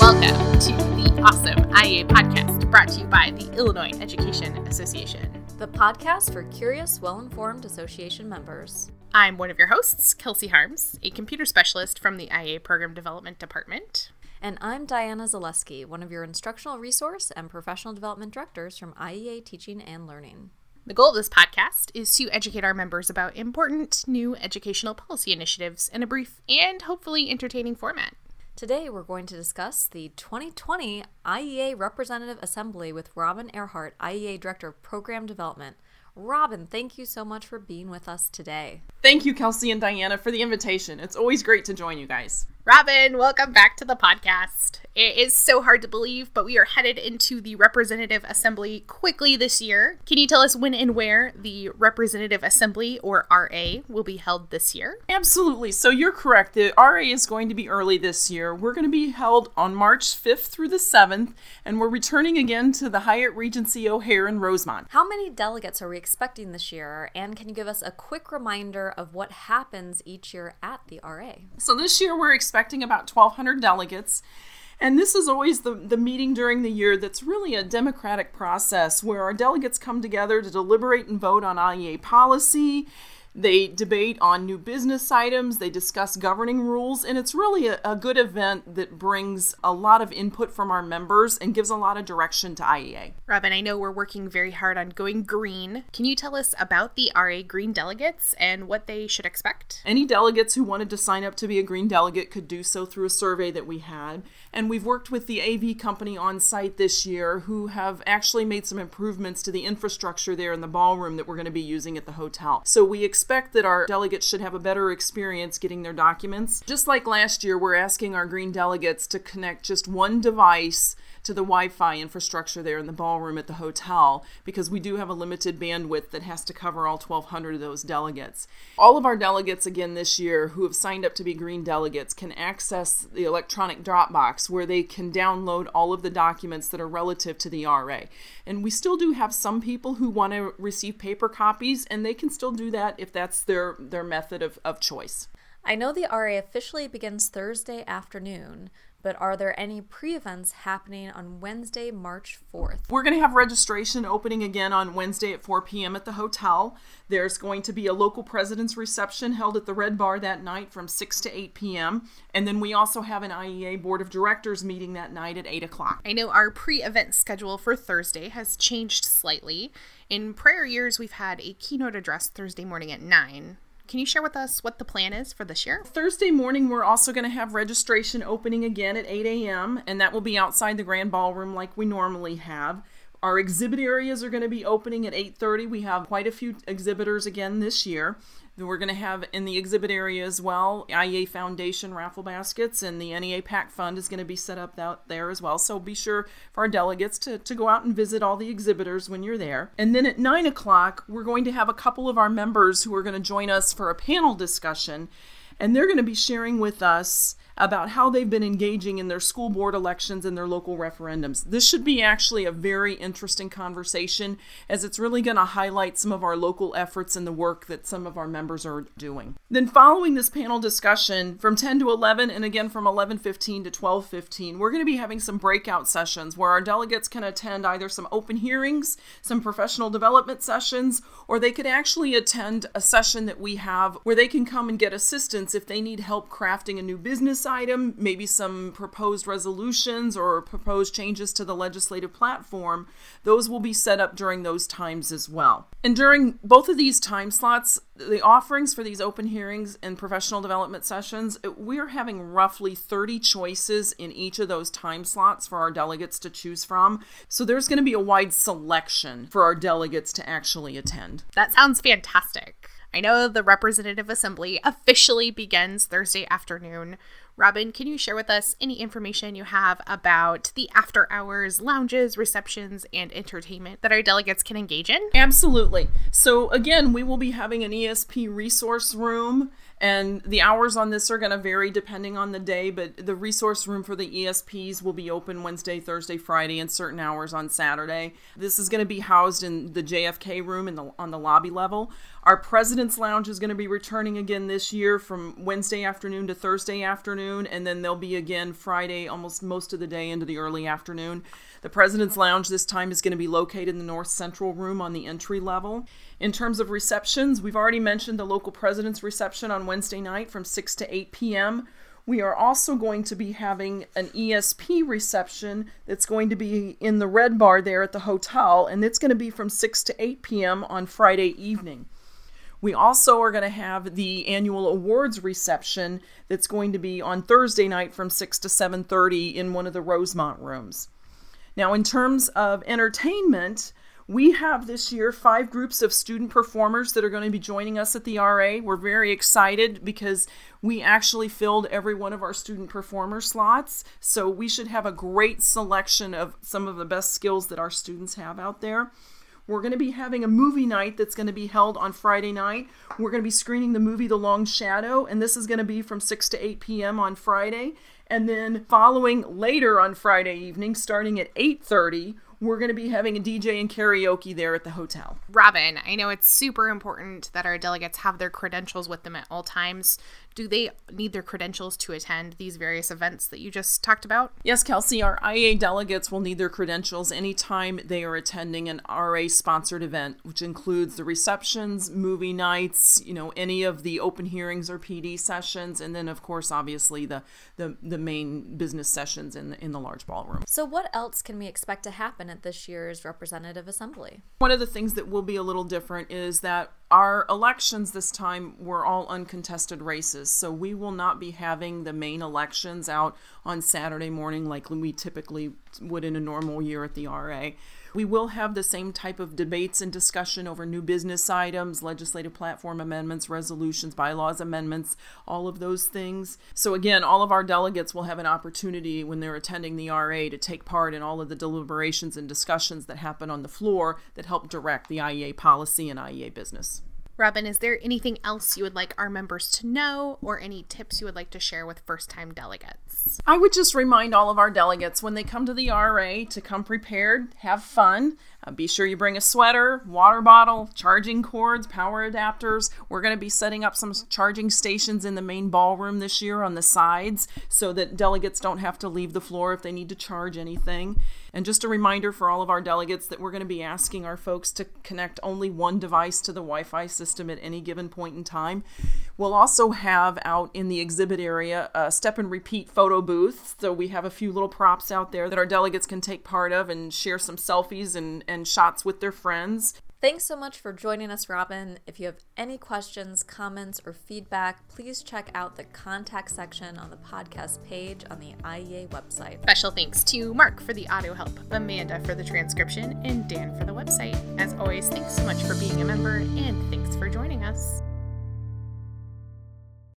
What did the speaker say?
Welcome to the awesome IEA podcast brought to you by the Illinois Education Association. The podcast for curious, well informed association members. I'm one of your hosts, Kelsey Harms, a computer specialist from the IEA Program Development Department. And I'm Diana Zaleski, one of your instructional resource and professional development directors from IEA Teaching and Learning. The goal of this podcast is to educate our members about important new educational policy initiatives in a brief and hopefully entertaining format. Today, we're going to discuss the 2020 IEA Representative Assembly with Robin Earhart, IEA Director of Program Development. Robin, thank you so much for being with us today. Thank you, Kelsey and Diana, for the invitation. It's always great to join you guys. Robin, welcome back to the podcast. It is so hard to believe, but we are headed into the Representative Assembly quickly this year. Can you tell us when and where the Representative Assembly, or RA, will be held this year? Absolutely. So you're correct. The RA is going to be early this year. We're going to be held on March 5th through the 7th, and we're returning again to the Hyatt Regency O'Hare in Rosemont. How many delegates are we expecting this year? And can you give us a quick reminder of what happens each year at the RA? So this year we're expecting about 1,200 delegates. And this is always the, the meeting during the year that's really a democratic process where our delegates come together to deliberate and vote on IEA policy. They debate on new business items, they discuss governing rules, and it's really a, a, good event that brings a lot of input from our members and gives a lot of direction to IEA. Robin, I know we're working very hard on going green. Can you tell us about the RA Green delegates and what they should expect? Any delegates who wanted to sign up to be a green delegate could do so through a survey that we had. And we've worked with the AV company on site this year who have actually made some improvements to the infrastructure there in the ballroom that we're going to be using at the hotel. So we expect that our delegates should have a better experience getting their documents. Just like last year, we're asking our green delegates to connect just one device to the Wi Fi infrastructure there in the ballroom at the hotel because we do have a limited bandwidth that has to cover all 1,200 of those delegates. All of our delegates again this year who have signed up to be green delegates can access the electronic Dropbox where they can download all of the documents that are relative to the RA. And we still do have some people who want to receive paper copies, and they can still do that if that's their, their method of, of choice. I know the RA officially begins Thursday afternoon, but are there any pre events happening on Wednesday, March 4th? We're going to have registration opening again on Wednesday at 4 p.m. at the hotel. There's going to be a local president's reception held at the Red Bar that night from 6 to 8 p.m. And then we also have an IEA Board of Directors meeting that night at 8 o'clock. I know our pre event schedule for Thursday has changed slightly. In prior years, we've had a keynote address Thursday morning at 9. Can you share with us what the plan is for this year? Thursday morning, we're also going to have registration opening again at 8 a.m., and that will be outside the grand ballroom like we normally have. Our exhibit areas are going to be opening at 8:30. We have quite a few exhibitors again this year. We're going to have in the exhibit area as well IEA Foundation raffle baskets, and the NEA PAC Fund is going to be set up out there as well. So be sure for our delegates to, to go out and visit all the exhibitors when you're there. And then at 9 o'clock, we're going to have a couple of our members who are going to join us for a panel discussion, and they're going to be sharing with us about how they've been engaging in their school board elections and their local referendums. This should be actually a very interesting conversation as it's really going to highlight some of our local efforts and the work that some of our members are doing. Then following this panel discussion from 10 to 11 and again from 11:15 to 12:15, we're going to be having some breakout sessions where our delegates can attend either some open hearings, some professional development sessions, or they could actually attend a session that we have where they can come and get assistance if they need help crafting a new business item, maybe some proposed resolutions or proposed changes to the legislative platform, those will be set up during those times as well. And during both of these time slots, the offerings for these open hearings and professional development sessions, we're having roughly 30 choices in each of those time slots for our delegates to choose from. So there's going to be a wide selection for our delegates to actually attend. That sounds fantastic. I know the Representative Assembly officially begins Thursday afternoon. Robin, can you share with us any information you have about the after hours lounges, receptions, and entertainment that our delegates can engage in? Absolutely. So, again, we will be having an ESP resource room And the hours on this are going to vary depending on the day, but the resource room for the ESPs will be open Wednesday, Thursday, Friday, and certain hours on Saturday. This is going to be housed in the JFK room in the, on the lobby level. Our President's Lounge is going to be returning again this year from Wednesday afternoon to Thursday afternoon, and then they'll be again Friday almost most of the day into the early afternoon. The President's Lounge this time is going to be located in the North Central room on the entry level. In terms of receptions, we've already mentioned the local president's reception on Wednesday night from 6 to 8 p.m. We are also going to be having an ESP reception that's going to be in the red bar there at the hotel, and it's going to be from 6 to 8 p.m. on Friday evening. We also are going to have the annual awards reception that's going to be on Thursday night from 6 to 7:30 in one of the Rosemont rooms. Now, in terms of entertainment, we have this year five groups of student performers that are going to be joining us at the RA. We're very excited because we actually filled every one of our student performer slots. So we should have a great selection of some of the best skills that our students have out there. We're going to be having a movie night that's going to be held on Friday night. We're going to be screening the movie The Long Shadow, and this is going to be from 6 to 8 p.m. on Friday. And then following later on Friday evening, starting at 8:30, we're going to be having a DJ and karaoke there at the hotel. Robin, I know it's super important that our delegates have their credentials with them at all times. Do they need their credentials to attend these various events that you just talked about? Yes, Kelsey, our IA delegates will need their credentials anytime they are attending an RA sponsored event, which includes the receptions, movie nights, you know, any of the open hearings or PD sessions, and then of course obviously the the, the main business sessions in the in the large ballroom. So what else can we expect to happen at this year's representative assembly? One of the things that will be a little different is that our elections this time were all uncontested races, so we will not be having the main elections out on Saturday morning like we typically would in a normal year at the RA. We will have the same type of debates and discussion over new business items, legislative platform amendments, resolutions, bylaws amendments, all of those things. So, again, all of our delegates will have an opportunity when they're attending the RA to take part in all of the deliberations and discussions that happen on the floor that help direct the IEA policy and IEA business. Robin, is there anything else you would like our members to know or any tips you would like to share with first time delegates? I would just remind all of our delegates when they come to the RA to come prepared, have fun. Uh, be sure you bring a sweater, water bottle, charging cords, power adapters. We're going to be setting up some charging stations in the main ballroom this year on the sides so that delegates don't have to leave the floor if they need to charge anything. And just a reminder for all of our delegates that we're going to be asking our folks to connect only one device to the Wi Fi system at any given point in time. We'll also have out in the exhibit area a step and repeat photo booth. So we have a few little props out there that our delegates can take part of and share some selfies and, and shots with their friends. Thanks so much for joining us, Robin. If you have any questions, comments, or feedback, please check out the contact section on the podcast page on the IEA website. Special thanks to Mark for the audio help, Amanda for the transcription, and Dan for the website. As always, thanks so much for being a member, and thanks for joining us.